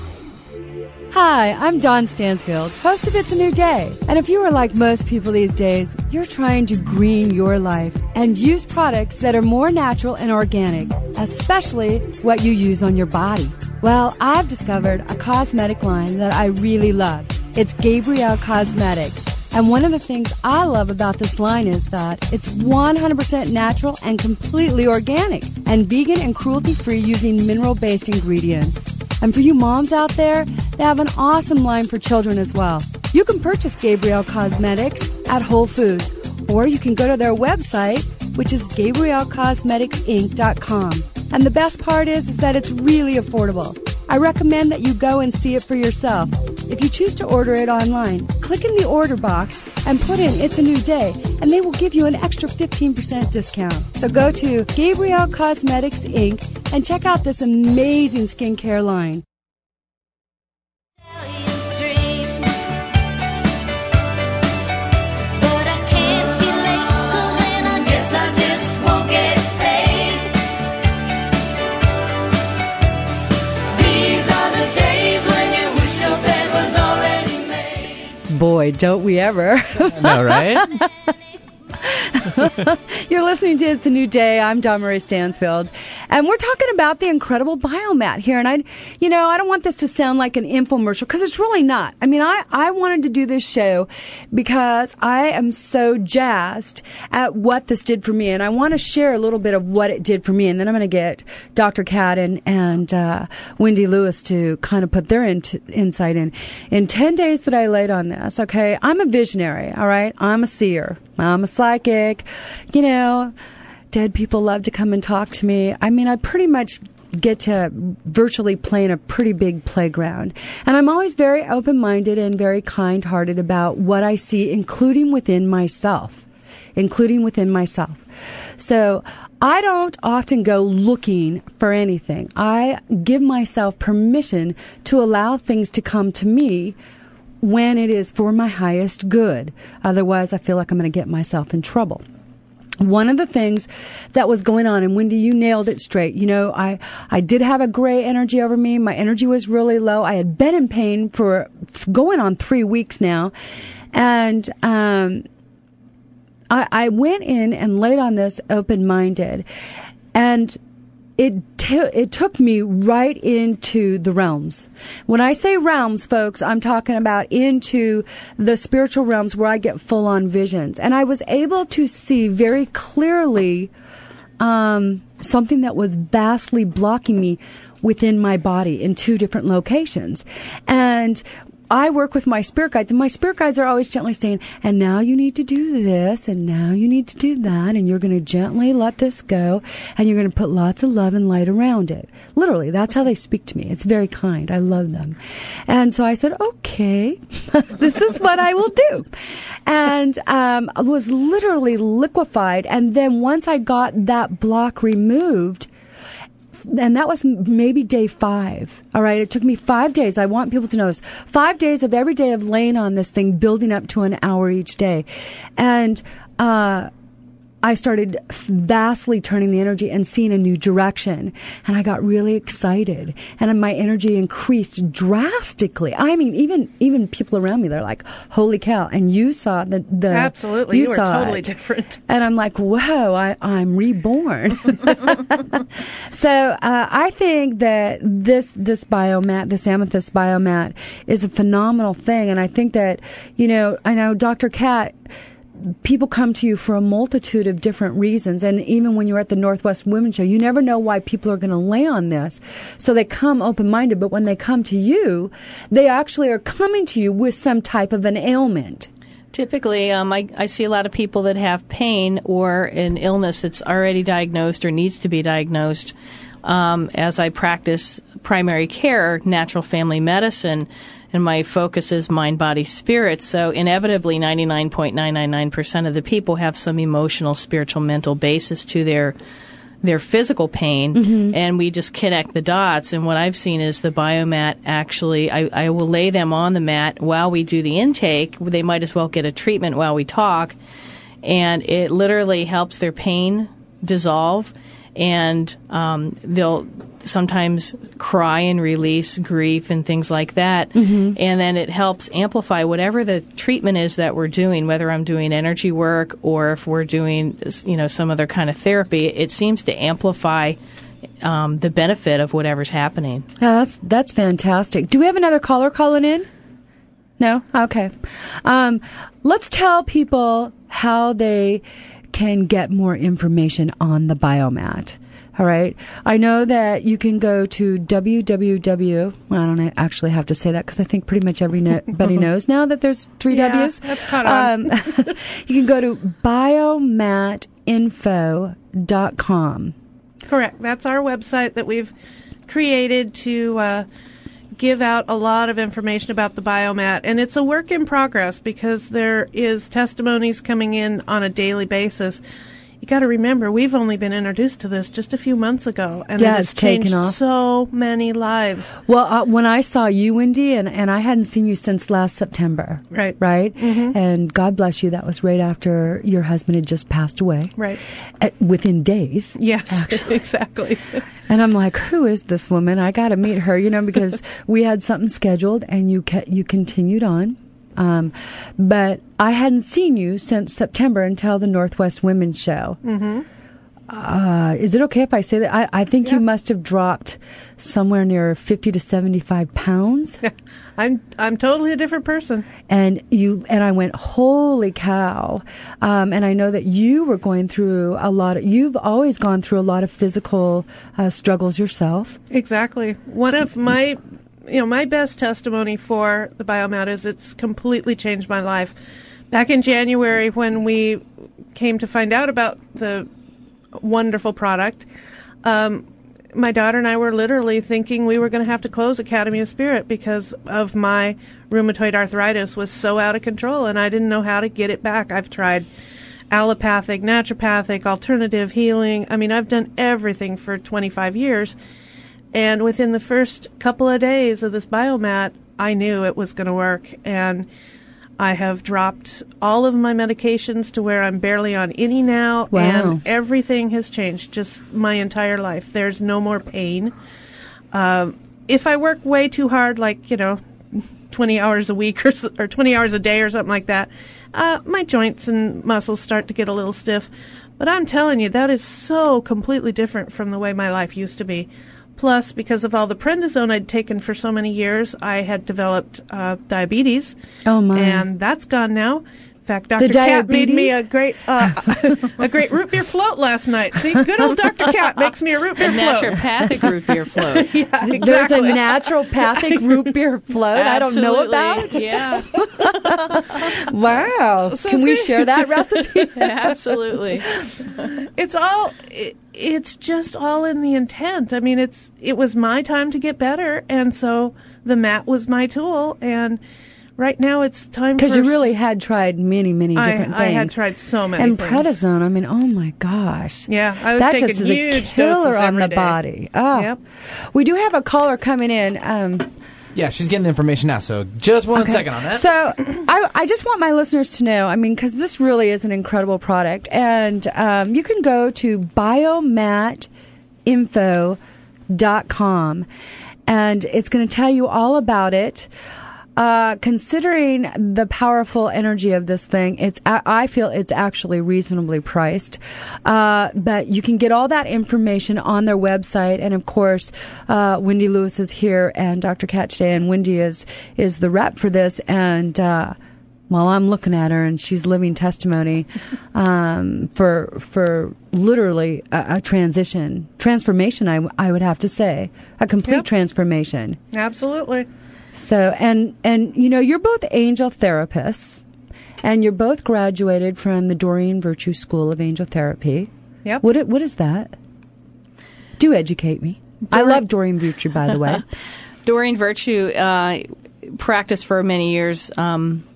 B: Hi, I'm Dawn Stansfield, host of It's a New Day. And if you are like most people these days, you're trying to green your life and use products that are more natural and organic, especially what you use on your body. Well, I've discovered a cosmetic line that I really love. It's Gabrielle Cosmetics. And one of the things I love about this line is that it's 100% natural and completely organic and vegan and cruelty free using mineral based ingredients. And for you moms out there, they have an awesome line for children as well. You can purchase Gabrielle Cosmetics at Whole Foods, or you can go to their website, which is GabrielleCosmeticsInc.com. And the best part is, is that it's really affordable. I recommend that you go and see it for yourself. If you choose to order it online, click in the order box and put in It's a New Day, and they will give you an extra 15% discount. So go to Gabrielle Cosmetics Inc. and check out this amazing skincare line. Boy, don't we ever.
C: no, right?
B: You're listening to It's a New Day. I'm Dawn Marie Stansfield. And we're talking about the incredible biomat here. And I, you know, I don't want this to sound like an infomercial because it's really not. I mean, I, I wanted to do this show because I am so jazzed at what this did for me. And I want to share a little bit of what it did for me. And then I'm going to get Dr. And, and uh, Wendy Lewis to kind of put their in- insight in. In 10 days that I laid on this, okay, I'm a visionary, all right? I'm a seer. I'm a psychic. You know, dead people love to come and talk to me. I mean, I pretty much get to virtually play in a pretty big playground. And I'm always very open minded and very kind hearted about what I see, including within myself. Including within myself. So I don't often go looking for anything. I give myself permission to allow things to come to me when it is for my highest good. Otherwise, I feel like I'm going to get myself in trouble. One of the things that was going on, and Wendy, you nailed it straight. You know, I, I did have a gray energy over me. My energy was really low. I had been in pain for going on three weeks now. And, um, I, I went in and laid on this open minded. And it t- it took me right into the realms. When I say realms, folks, I'm talking about into the spiritual realms where I get full on visions, and I was able to see very clearly um, something that was vastly blocking me within my body in two different locations, and I work with my spirit guides, and my spirit guides are always gently saying, and now you need to do this, and now you need to do that, and you're going to gently let this go, and you're going to put lots of love and light around it. Literally, that's how they speak to me. It's very kind. I love them. And so I said, okay, this is what I will do. And um, I was literally liquefied. And then once I got that block removed, and that was maybe day five. All right. It took me five days. I want people to know this. Five days of every day of laying on this thing, building up to an hour each day. And, uh, I started vastly turning the energy and seeing a new direction. And I got really excited and my energy increased drastically. I mean, even, even people around me, they're like, holy cow. And you saw the, the,
D: absolutely. You, you totally
B: it.
D: different.
B: And I'm like, whoa, I, I'm reborn. so, uh, I think that this, this biomat, this amethyst biomat is a phenomenal thing. And I think that, you know, I know Dr. Kat, people come to you for a multitude of different reasons. And even when you're at the Northwest Women's Show, you never know why people are going to lay on this. So they come open minded, but when they come to you, they actually are coming to you with some type of an ailment.
E: Typically, um, I, I see a lot of people that have pain or an illness that's already diagnosed or needs to be diagnosed. Um, as I practice primary care, natural family medicine, and my focus is mind, body, spirit. So inevitably, 99.999% of the people have some emotional, spiritual, mental basis to their their physical pain,
B: Mm-hmm.
E: and we just connect the dots. And what I've seen is the biomat actually, I, I will lay them on the mat while we do the intake. They might as well get a treatment while we talk, and it literally helps their pain dissolve. And um, they'll sometimes cry and release grief and things like that.
B: Mm-hmm.
E: And then it helps amplify whatever the treatment is that we're doing, whether I'm doing energy work or if we're doing, you know, some other kind of therapy. It seems to amplify um, the benefit of whatever's happening.
B: Yeah, that's that's fantastic. Do we have another caller calling in? No. Okay. Um, let's tell people how they can get more information on the biomat. All right. I know that you can go to www. Well, I don't actually have to say that because I think pretty much everybody knows now that there's three
D: Yeah,
B: W's.
D: that's caught on.
B: Um, you can go to biomatinfo.com.
D: Correct. That's our website that we've created to uh, give out a lot of information about the biomat. And it's a work in progress because there is testimonies coming in on a daily basis. You got to remember, we've only been introduced to this just a few months ago, and
B: Yeah,
D: it
B: it's
D: has
B: taken
D: changed
B: off.
D: so many lives.
B: Well, uh, when I saw you, Wendy, and, and I hadn't seen you since last September.
D: Right.
B: Right?
D: Mhm.
B: And God bless you, that was right after your husband had just passed away.
D: Right.
B: Uh, within days.
D: Yes, exactly.
B: And I'm like, who is this woman? I got to meet her, you know, because we had something scheduled and you ca- you continued on. Um, but I hadn't seen you since September until the Northwest Women's Show.
D: Mm-hmm.
B: Uh, is it okay if I say that? I, I think you must have dropped somewhere near 50 to 75 pounds.
D: I'm I'm totally a different person.
B: and you and I went, holy cow! Um, and I know that you were going through a lot. Of, you've always gone through a lot of physical uh, struggles yourself.
D: Exactly. One of my, you know, my best testimony for the biomat is it's completely changed my life. Back in January, when we came to find out about the wonderful product, um, my daughter and I were literally thinking we were going to have to close Academy of Spirit because of my rheumatoid arthritis was so out of control, and I didn't know how to get it back. I've tried allopathic, naturopathic, alternative healing. I mean, I've done everything for 25 years. And within the first couple of days of this biomat, I knew it was going to work. And I have dropped all of my medications to where I'm barely on any now.
B: Wow.
D: And everything has changed just my entire life. There's no more pain. Um, if I work way too hard, like, you know, 20 hours a week or, or 20 hours a day or something like that, uh, my joints and muscles start to get a little stiff. But I'm telling you, that is so completely different from the way my life used to be. Plus, because of all the prednisone I'd taken for so many years, I had developed uh, diabetes.
B: Oh, my.
D: And that's gone now. In fact, Dr.
B: The
D: Kat made me a great uh, a great root beer float last night. See, good old Dr. Kat makes me a root beer
E: A
D: float.
E: naturopathic root beer float.
D: yeah,
B: There's a naturopathic root beer float I don't know about.
E: Absolutely. Yeah,
B: Wow.
D: So
B: Can we share that recipe?
E: absolutely.
D: it's all it, it's just all in the intent i mean it's it was my time to get better and so the mat was my tool and right now it's time
B: Because you really had tried many, many different
D: I
B: things.
D: I had tried so many
B: And
D: things.
B: prednisone, I mean, oh my gosh.
D: Yeah, I was
B: that
D: taking
B: just is a
D: huge
B: killer on the
D: day.
B: body. Oh.
D: Yep.
B: We do have a caller coming in. Um,
C: Yeah, she's getting the information now. So just one second
B: Okay.
C: on that.
B: So I, I just want my listeners to know, I mean, because this really is an incredible product. And um, you can go to biomatinfo.com and it's going to tell you all about it. Uh, considering the powerful energy of this thing, it's I feel it's actually reasonably priced. Uh, but you can get all that information on their website, and of course, uh, Wendy Lewis is here, and Dr. Kat today, and Wendy is is the rep for this, and. Uh, while I'm looking at her and she's living testimony um, for for literally a, a transition, transformation. I, I would have to say a complete
D: Yep.
B: transformation.
D: absolutely
B: So and and you know you're both angel therapists, and you're both graduated from the Doreen Virtue School of Angel Therapy.
D: Yep.
B: What what is that? Do educate me. I love Doreen Virtue, by the way.
E: Doreen Virtue uh, practiced for many years um,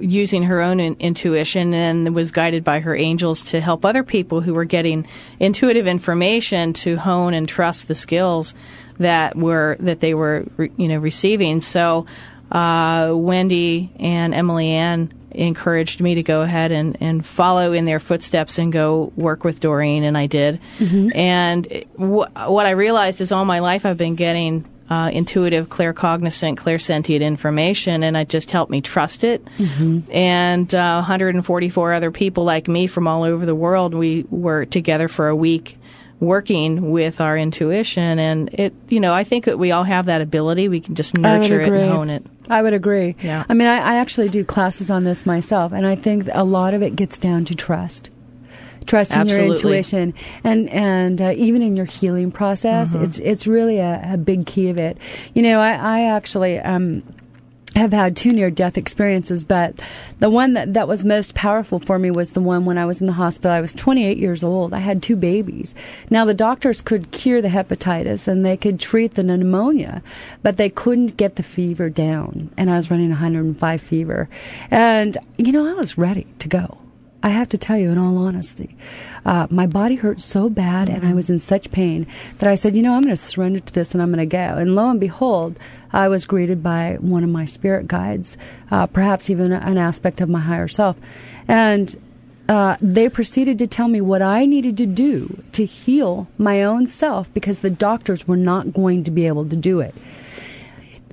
E: using her own in- intuition and was guided by her angels to help other people who were getting intuitive information to hone and trust the skills that were that they were you know receiving. So uh, Wendy and Emily Ann encouraged me to go ahead and, and follow in their footsteps and go work with Doreen, and I did. And wh- what I realized is all my life I've been getting uh, intuitive, claircognizant, clairsentient information, and it just helped me trust it. And uh, 144 other people like me from all over the world, we were together for a week working with our intuition and it you know i think that we all have that ability we can just nurture it and hone it
B: I would agree.
E: Yeah.
B: I mean, I, I actually do classes on this myself, and I think a lot of it gets down to trust. Trust in your intuition, and and uh, even in your healing process,
E: Mm-hmm.
B: it's it's really a, a big key of it. You know, I, I actually um, have had two near death experiences, but the one that, that was most powerful for me was the one when I was in the hospital. I was 28 years old. I had two babies. Now, the doctors could cure the hepatitis and they could treat the pneumonia, but they couldn't get the fever down. And I was running 105 fever. And, you know, I was ready to go. I have to tell you, in all honesty, uh, my body hurt so bad and I was in such pain that I said, you know, I'm going to surrender to this and I'm going to go. And lo and behold, I was greeted by one of my spirit guides, uh, perhaps even an aspect of my higher self. And uh, they proceeded to tell me what I needed to do to heal my own self because the doctors were not going to be able to do it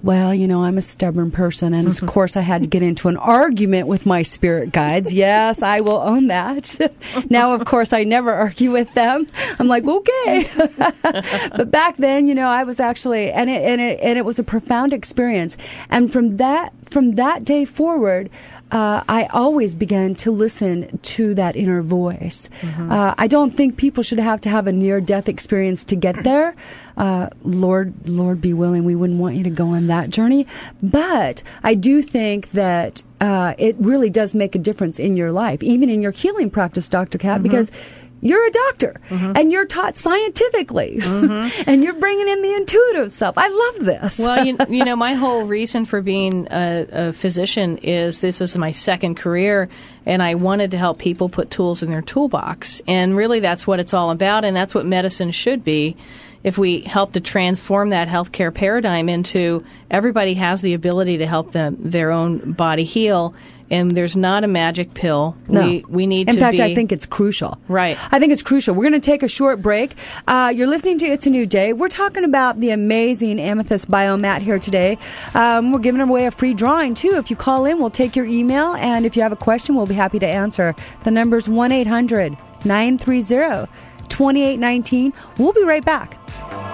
B: well, you know, I'm a stubborn person. And of mm-hmm. course, I had to get into an argument with my spirit guides. Yes, I will own that. now, of course, I never argue with them. I'm like, okay. but back then, you know, I was actually, and it, and it, and it was a profound experience. And from that, from that day forward, uh, I always began to listen to that inner voice. Uh, I don't think people should have to have a near death experience to get there. Uh, Lord, Lord be willing, we wouldn't want you to go on that journey. But I do think that uh, it really does make a difference in your life, even in your healing practice, Dr. Kat, because you're a doctor mm-hmm. and you're taught scientifically mm-hmm. and you're bringing in the intuitive stuff. I love this.
E: Well, you, you know, my whole reason for being a, a physician is this is my second career, and I wanted to help people put tools in their toolbox. And really, that's what it's all about, and that's what medicine should be. If we help to transform that healthcare paradigm into everybody has the ability to help them their own body heal, and there's not a magic pill.
B: No.
E: We we need
B: In fact,
E: be
B: I think it's crucial.
E: Right.
B: I think it's crucial. We're going to take a short break. Uh, you're listening to It's a New Day. We're talking about the amazing Amethyst Biomat here today. Um, we're giving away a free drawing, too. If you call in, we'll take your email. And if you have a question, we'll be happy to answer. The number's 1 800 930 2819. We'll be right back.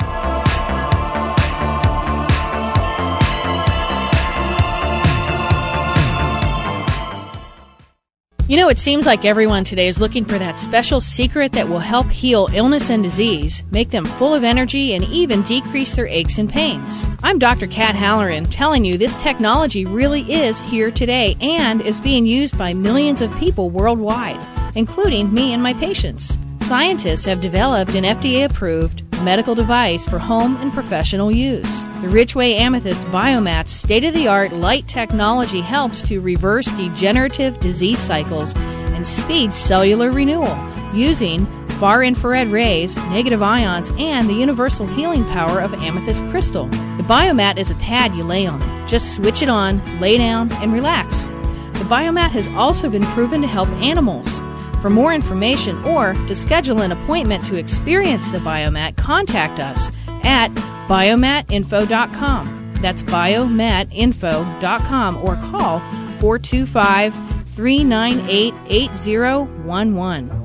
E: You know, it seems like everyone today is looking for that special secret that will help heal illness and disease, make them full of energy, and even decrease their aches and pains. I'm Dr. Kat Halloran telling you this technology really is here today and is being used by millions of people worldwide, including me and my patients. Scientists have developed an FDA approved medical device for home and professional use. The Richway Amethyst Biomat's state of the art light technology helps to reverse degenerative disease cycles and speed cellular renewal using far infrared rays, negative ions, and the universal healing power of amethyst crystal. The biomat is a pad you lay on. Just switch it on, lay down, and relax. The biomat has also been proven to help animals. For more information or to schedule an appointment to experience the biomat, contact us at biomatinfo.com. That's biomatinfo.com or call 425 398 8011.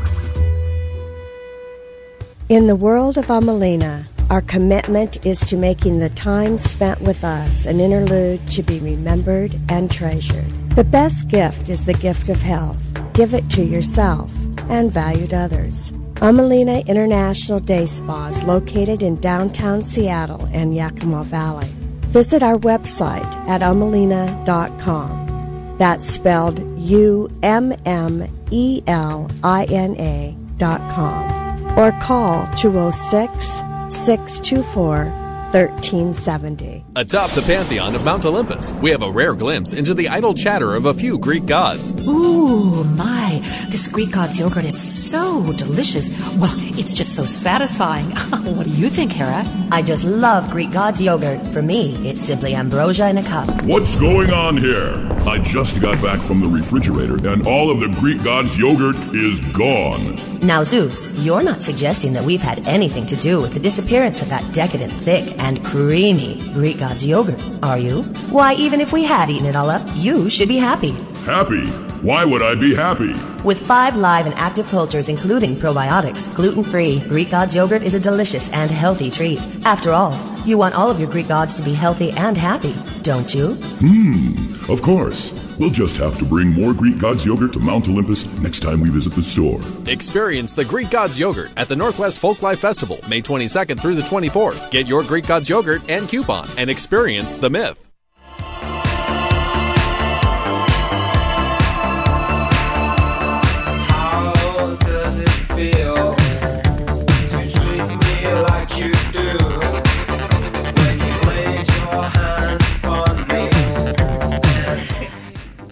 M: In the world of Ummelina, our commitment is to making the time spent with us an interlude to be remembered and treasured. The best gift is the gift of health. Give it to yourself and valued others. Ummelina International Day Spa is located in downtown Seattle and Yakima Valley. Visit our website at ummelina.com. That's spelled U M M E L I N A dot com or call 206 624 1370.
N: Atop the pantheon of Mount Olympus, we have a rare glimpse into the idle chatter of a few Greek gods.
O: Ooh, my. This Greek God's yogurt is so delicious. Well, it's just so satisfying. what do you think, Hera?
K: I just love Greek God's yogurt. For me, it's simply ambrosia in a cup.
P: What's going on here? I just got back from the refrigerator and all of the Greek God's yogurt is gone.
K: Now, Zeus, you're not suggesting that we've had anything to do with the disappearance of that decadent, thick, and creamy Greek God's yogurt, are you? Why, even if we had eaten it all up, you should be happy.
P: Happy? Why would I be happy?
K: With five live and active cultures, including probiotics, gluten free, Greek God's yogurt is a delicious and healthy treat. After all, you want all of your Greek gods to be healthy and happy, don't you?
P: Hmm, of course. We'll just have to bring more Greek God's yogurt to Mount Olympus next time we visit the store.
N: Experience the Greek Gods yogurt at the Northwest Folklife Festival, May 22nd through the 24th. Get your Greek Gods yogurt and coupon and experience the myth.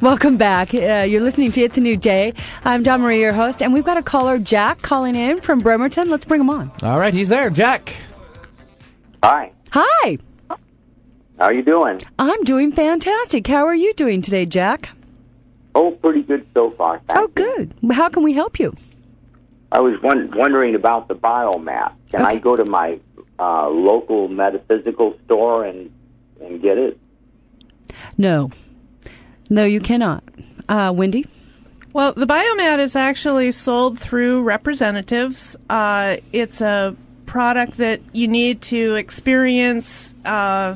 B: Welcome back. Uh, you're listening to It's a New Day. I'm Dawn Marie, your host, and we've got a caller, Jack, calling in from Bremerton. Let's bring him on.
C: All right, he's there. Jack.
Q: Hi.
B: Hi.
Q: How are you doing?
B: I'm doing fantastic. How are you doing today, Jack?
Q: Oh, pretty good so far. Thank
B: oh, good. How can we help you?
Q: I was won- wondering about the biomat. Can I go to my uh, local metaphysical store and and get it?
B: No. No, you cannot. Uh, Wendy?
D: Well, the biomat is actually sold through representatives. Uh, it's a product that you need to experience uh,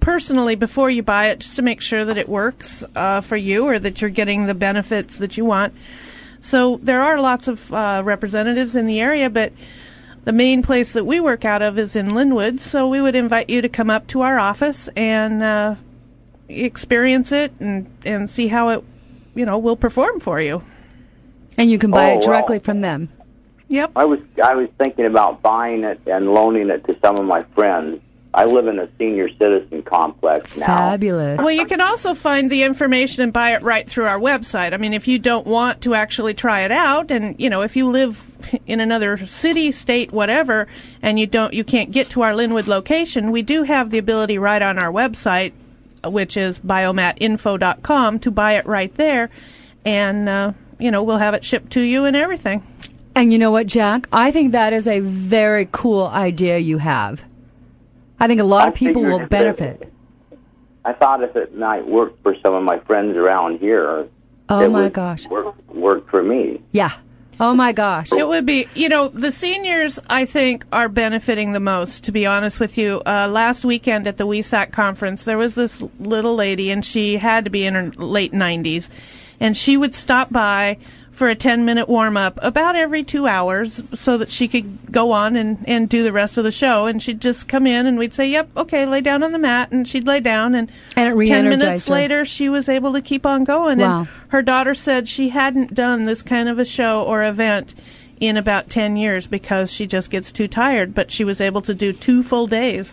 D: personally before you buy it, just to make sure that it works uh, for you or that you're getting the benefits that you want. So there are lots of uh, representatives in the area, but the main place that we work out of is in Lynnwood. So we would invite you to come up to our office and uh, experience it and and see how it, you know, will perform for you.
B: And you can buy
Q: Oh,
B: it
Q: wow.
B: directly from them.
D: Yep.
Q: I was I was thinking about buying it and loaning it to some of my friends. I live in a senior citizen complex now.
B: Fabulous.
D: Well, you can also find the information and buy it right through our website. I mean, if you don't want to actually try it out, and you know, if you live in another city, state, whatever, and you don't, you can't get to our Lynnwood location, we do have the ability right on our website, which is biomatinfo.com, to buy it right there, and uh, you know, we'll have it shipped to you and everything.
B: And you know what, Jack? I think that is a very cool idea you have. I think a lot
Q: I
B: of people will
Q: that-
B: benefit.
Q: I thought if it might work for some of my friends around here,
B: Oh
Q: it
B: my
Q: would
B: gosh.
Q: work, work for me.
B: Yeah. Oh my gosh.
D: It would be, you know, the seniors, I think, are benefiting the most, to be honest with you. Uh, last weekend at the Wesak conference, there was this little lady, and she had to be in her late 90s, and she would stop by for a 10 minute warm up about every two hours so that she could go on and, and do the rest of the show. And she'd just come in, and we'd say, Yep, okay, lay down on the mat, and she'd lay down, and,
B: And it
D: 10 minutes
B: her.
D: later, she was able to keep on going.
B: Wow.
D: And her daughter said she hadn't done this kind of a show or event in about 10 years because she just gets too tired, but she was able to do two full days.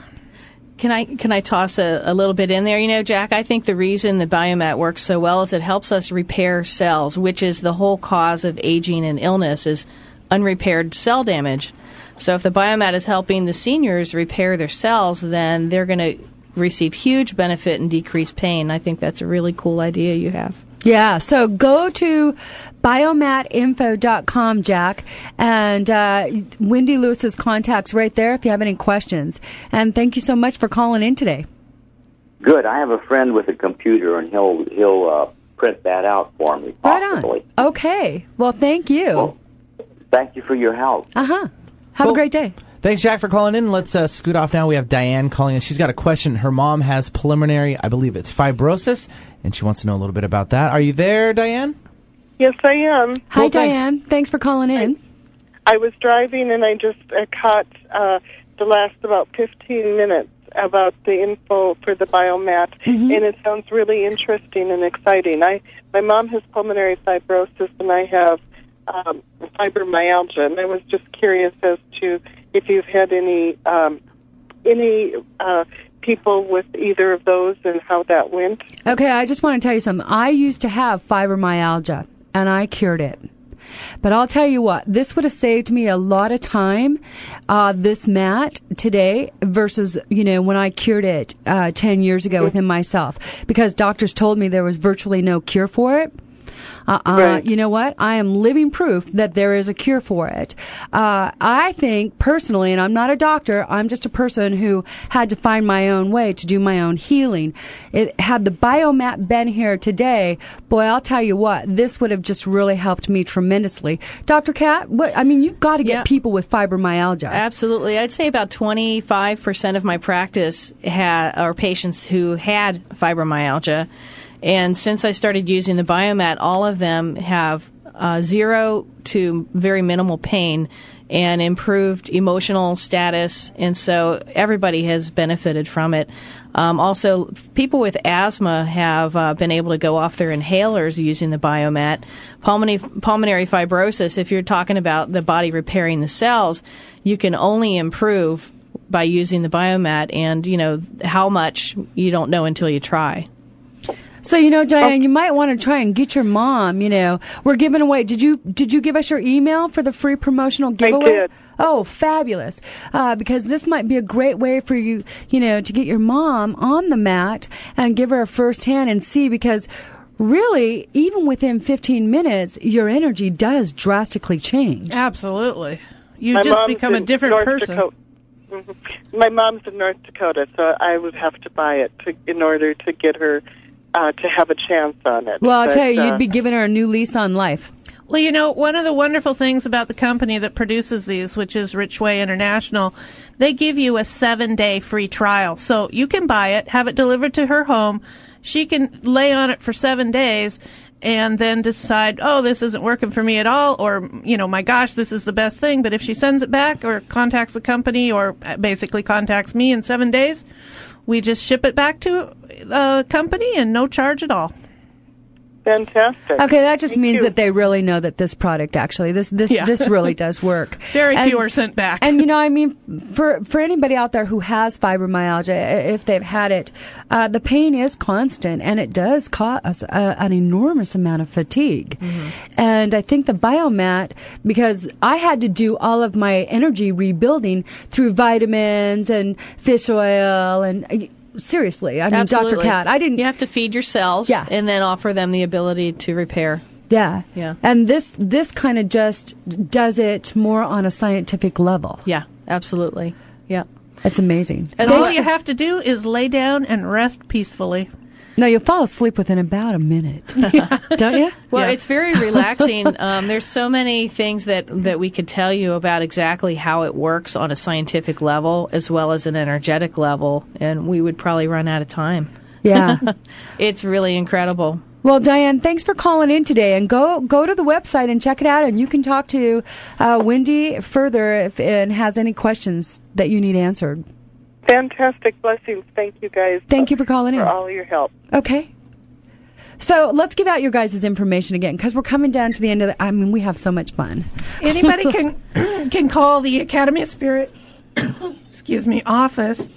E: Can I can I toss a, a little bit in there? You know, Jack, I think the reason the biomat works so well is it helps us repair cells, which is the whole cause of aging and illness is unrepaired cell damage. So if the biomat is helping the seniors repair their cells, then they're going to receive huge benefit and decrease pain. I think that's a really cool idea you have.
B: Yeah, so go to biomatinfo.com, Jack, and uh, Wendy Lewis's contacts right there if you have any questions. And thank you so much for calling in today.
Q: Good. I have a friend with a computer, and he'll he'll uh, print that out for me.
B: Right
Q: Possibly.
B: on. Okay. Well, thank you.
Q: Thank you for your help.
B: Uh huh. Have a great day.
C: Thanks, Jack, for calling in. Let's uh, scoot off now. We have Diane calling in. She's got a question. Her mom has preliminary, I believe it's fibrosis, and she wants to know a little bit about that. Are you there, Diane?
R: Yes, I am.
B: Hi, Diane. Thanks for calling in.
R: I was driving and I just uh, caught uh, the last about 15 minutes about the info for the biomat,
B: Mm-hmm.
R: and it sounds really interesting and exciting. I my mom has pulmonary fibrosis, and I have um, fibromyalgia, and I was just curious as to if you've had any um, any uh, people with either of those and how that went.
B: Okay, I just want to tell you something. I used to have fibromyalgia, and I cured it. But I'll tell you what, this would have saved me a lot of time, uh, this mat today versus, you know, when I cured it uh, 10 years ago within myself. Because doctors told me there was virtually no cure for it. Uh, uh, You know what? I am living proof that there is a cure for it. Uh, I think personally, and I'm not a doctor, I'm just a person who had to find my own way to do my own healing. It, had the biomat been here today, boy, I'll tell you what, this would have just really helped me tremendously. Dr. Kat, what, I mean, you've got to get people with fibromyalgia.
E: Absolutely. I'd say about 25% of my practice ha- are patients who had fibromyalgia. And since I started using the biomat, all of them have uh, zero to very minimal pain and improved emotional status. And so everybody has benefited from it. Um, also, people with asthma have uh, been able to go off their inhalers using the biomat. Pulmonary, pulmonary fibrosis, if you're talking about the body repairing the cells, you can only improve by using the biomat. And, you know, how much you don't know until you try.
B: So you know, Diane, you might want to try and get your mom. You know, we're giving away. Did you did you give us your email for the free promotional giveaway?
R: did.
B: Oh, fabulous! Uh, because this might be a great way for you, you know, to get your mom on the mat and give her a first hand and see because. Really, even within 15 minutes, your energy does drastically change.
D: Absolutely. You
R: My
D: just become a different
R: North
D: person.
R: Dakota. Mhm. My mom's in North Dakota, so I would have to buy it to, in order to get her uh, to have a chance on it.
B: Well, I'll
R: But,
B: tell you,
R: uh,
B: you'd be giving her a new lease on life.
D: Well, you know, one of the wonderful things about the company that produces these, which is Richway International, they give you a seven day free trial. So you can buy it, have it delivered to her home. She can lay on it for seven days and then decide, oh, this isn't working for me at all, or, you know, my gosh, this is the best thing. But if she sends it back or contacts the company or basically contacts me in seven days, we just ship it back to the company and no charge at all.
R: Fantastic.
B: Okay, that just
D: Thank
B: means
D: you.
B: that they really know that this product actually this this
D: Yeah.
B: this really does work.
D: Very
B: And-
D: few are sent back.
B: And you know, I mean, for for anybody out there who has fibromyalgia, if they've had it, uh, the pain is constant, and it does cause a, an enormous amount of fatigue. Mm-hmm. And I think the biomat, because I had to do all of my energy rebuilding through vitamins and fish oil and. Uh, Seriously, I mean, Dr. Kat, I didn't.
E: You have to feed your cells
B: Yeah.
E: and then offer them the ability to repair.
B: Yeah.
E: Yeah.
B: And this this kind of just does it more on a scientific level.
E: Yeah, absolutely. Yeah.
B: It's amazing.
D: And all you have to do is lay down and rest peacefully.
B: No, you'll fall asleep within about a minute. Don't you?
E: Well, it's very relaxing. um, there's so many things that, that we could tell you about exactly how it works on a scientific level as well as an energetic level, and we would probably run out of time.
B: Yeah.
E: it's really incredible.
B: Well, Diane, thanks for calling in today, and go go to the website and check it out, and you can talk to uh, Wendy further if and has any questions that you need answered.
R: Fantastic blessings. Thank you guys.
B: Thank you for calling
R: for
B: in.
R: For all your help.
B: Okay. So let's give out your guys' information again because we're coming down to the end of the. I mean, we have so much fun.
D: Anybody can can call the Academy of Spirit, excuse me, office.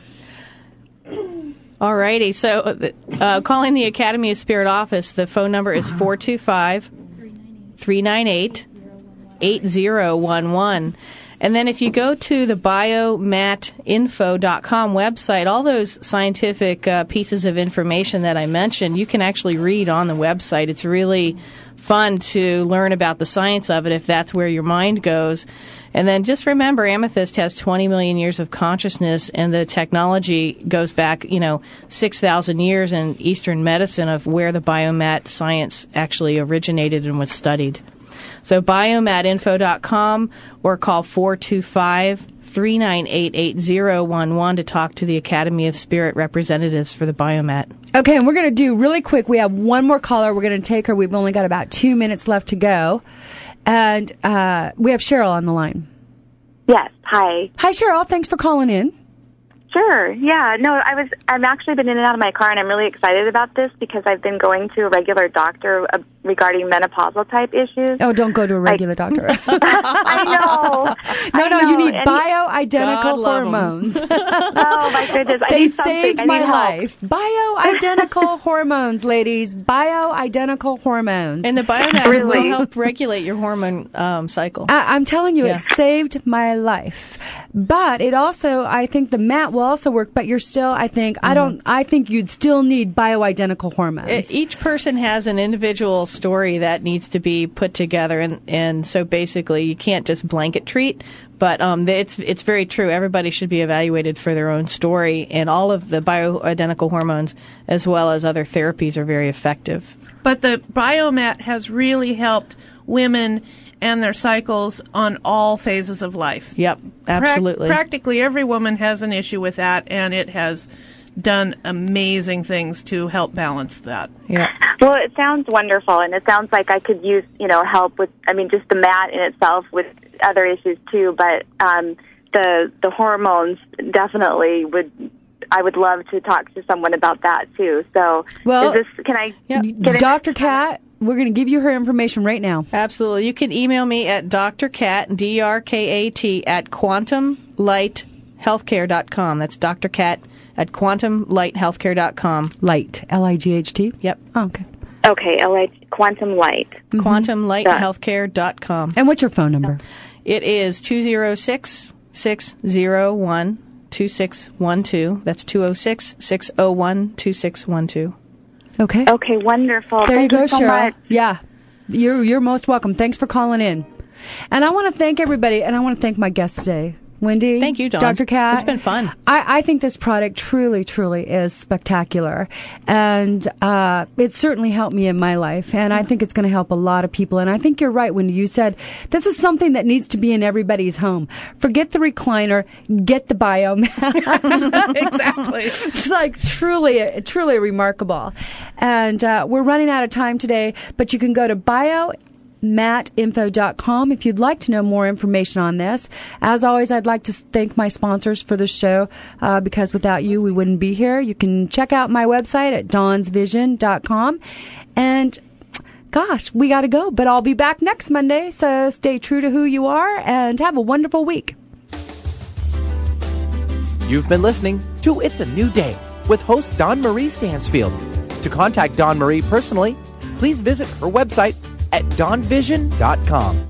E: All righty. so uh, uh, calling the Academy of Spirit office, the phone number is 425 398 8011. And then if you go to the biomatinfo.com website, all those scientific uh, pieces of information that I mentioned, you can actually read on the website. It's really fun to learn about the science of it if that's where your mind goes. And then just remember, Amethyst has 20 million years of consciousness, and the technology goes back, you know, 6,000 years in Eastern medicine of where the biomat science actually originated and was studied. So biomatinfo.com or call 425 398 8011 to talk to the Academy of Spirit representatives for the biomat.
B: Okay, and we're going to do really quick. We have one more caller. We're going to take her. We've only got about two minutes left to go. And uh, we have Cheryl on the line.
S: Yes. Hi.
B: Hi, Cheryl. Thanks for calling in.
S: Sure. Yeah. No, I was. I've actually been in and out of my car, and I'm really excited about this because I've been going to a regular doctor uh, regarding menopausal type issues.
B: Oh, don't go to a regular doctor.
S: I know.
B: No,
S: I
B: no,
S: know.
B: you need
S: And-
B: bioidentical
S: God love 'em.
B: hormones.
S: oh my goodness! I
B: they
S: need
B: saved
S: I
B: my
S: need help.
B: life. Bioidentical hormones, ladies. Bioidentical hormones.
E: And the biomat will help regulate your hormone um, cycle.
B: I, I'm telling you,
E: Yeah.
B: it saved my life. But it also, I think the mat will also work. But you're still, I think, I don't, I think you'd still need bioidentical hormones.
E: Each person has an individual story that needs to be put together, and, and so basically you can't just blanket treat. But um, it's it's very true. Everybody should be evaluated for their own story, and all of the bioidentical hormones, as well as other therapies, are very effective.
D: But the biomat has really helped women and their cycles on all phases of life.
E: Yep,
D: Prac-
E: absolutely.
D: practically every woman has an issue with that, and it has done amazing things to help balance that.
E: Yeah.
S: Well, it sounds wonderful, and it sounds like I could use, you know, help with. I mean, just the mat in itself with other issues too. But um, the the hormones definitely would. I would love to talk to someone about that too. So,
B: Well,
S: is this? Can I? Get in-
B: Dr. Kat, we're going to give you her information right now.
E: Absolutely. You can email me at drkat, D-R-K-A-T, at quantumlighthealthcare.com. That's Dr. drkat at quantumlighthealthcare.com.
B: Light, L I G H T?
E: Yep.
B: Oh, okay.
S: Okay, LA Quantum Light. Mm-hmm.
E: Quantumlighthealthcare.com.
B: And what's your phone number?
E: It is 206 601 2612. That's 206 601 2612.
B: Okay.
S: Okay, wonderful.
B: There
S: Thank
B: you go,
S: so
B: Cheryl.
S: much.
B: Yeah. You're you're most welcome. Thanks for calling in. And I want to thank everybody and I want to thank my guest today. Wendy.
E: Thank you, Dawn.
B: Dr. Kat.
E: It's been fun.
B: I, I think this product truly, truly is spectacular. And uh, it certainly helped me in my life. And I think it's going to help a lot of people. And I think you're right, Wendy. You said this is something that needs to be in everybody's home. Forget the recliner, get the biomat.
D: exactly.
B: It's like truly, truly remarkable. And uh, we're running out of time today, but you can go to bio matinfo.com if you'd like to know more information on this. As always, I'd like to thank my sponsors for the show uh, because without you, we wouldn't be here. You can check out my website at dawnsvision.com. And gosh, we got to go, but I'll be back next Monday. So stay true to who you are and have a wonderful week.
H: You've been listening to It's a New Day with host Dawn Marie Stansfield. To contact Dawn Marie personally, please visit her website at dawnvision.com.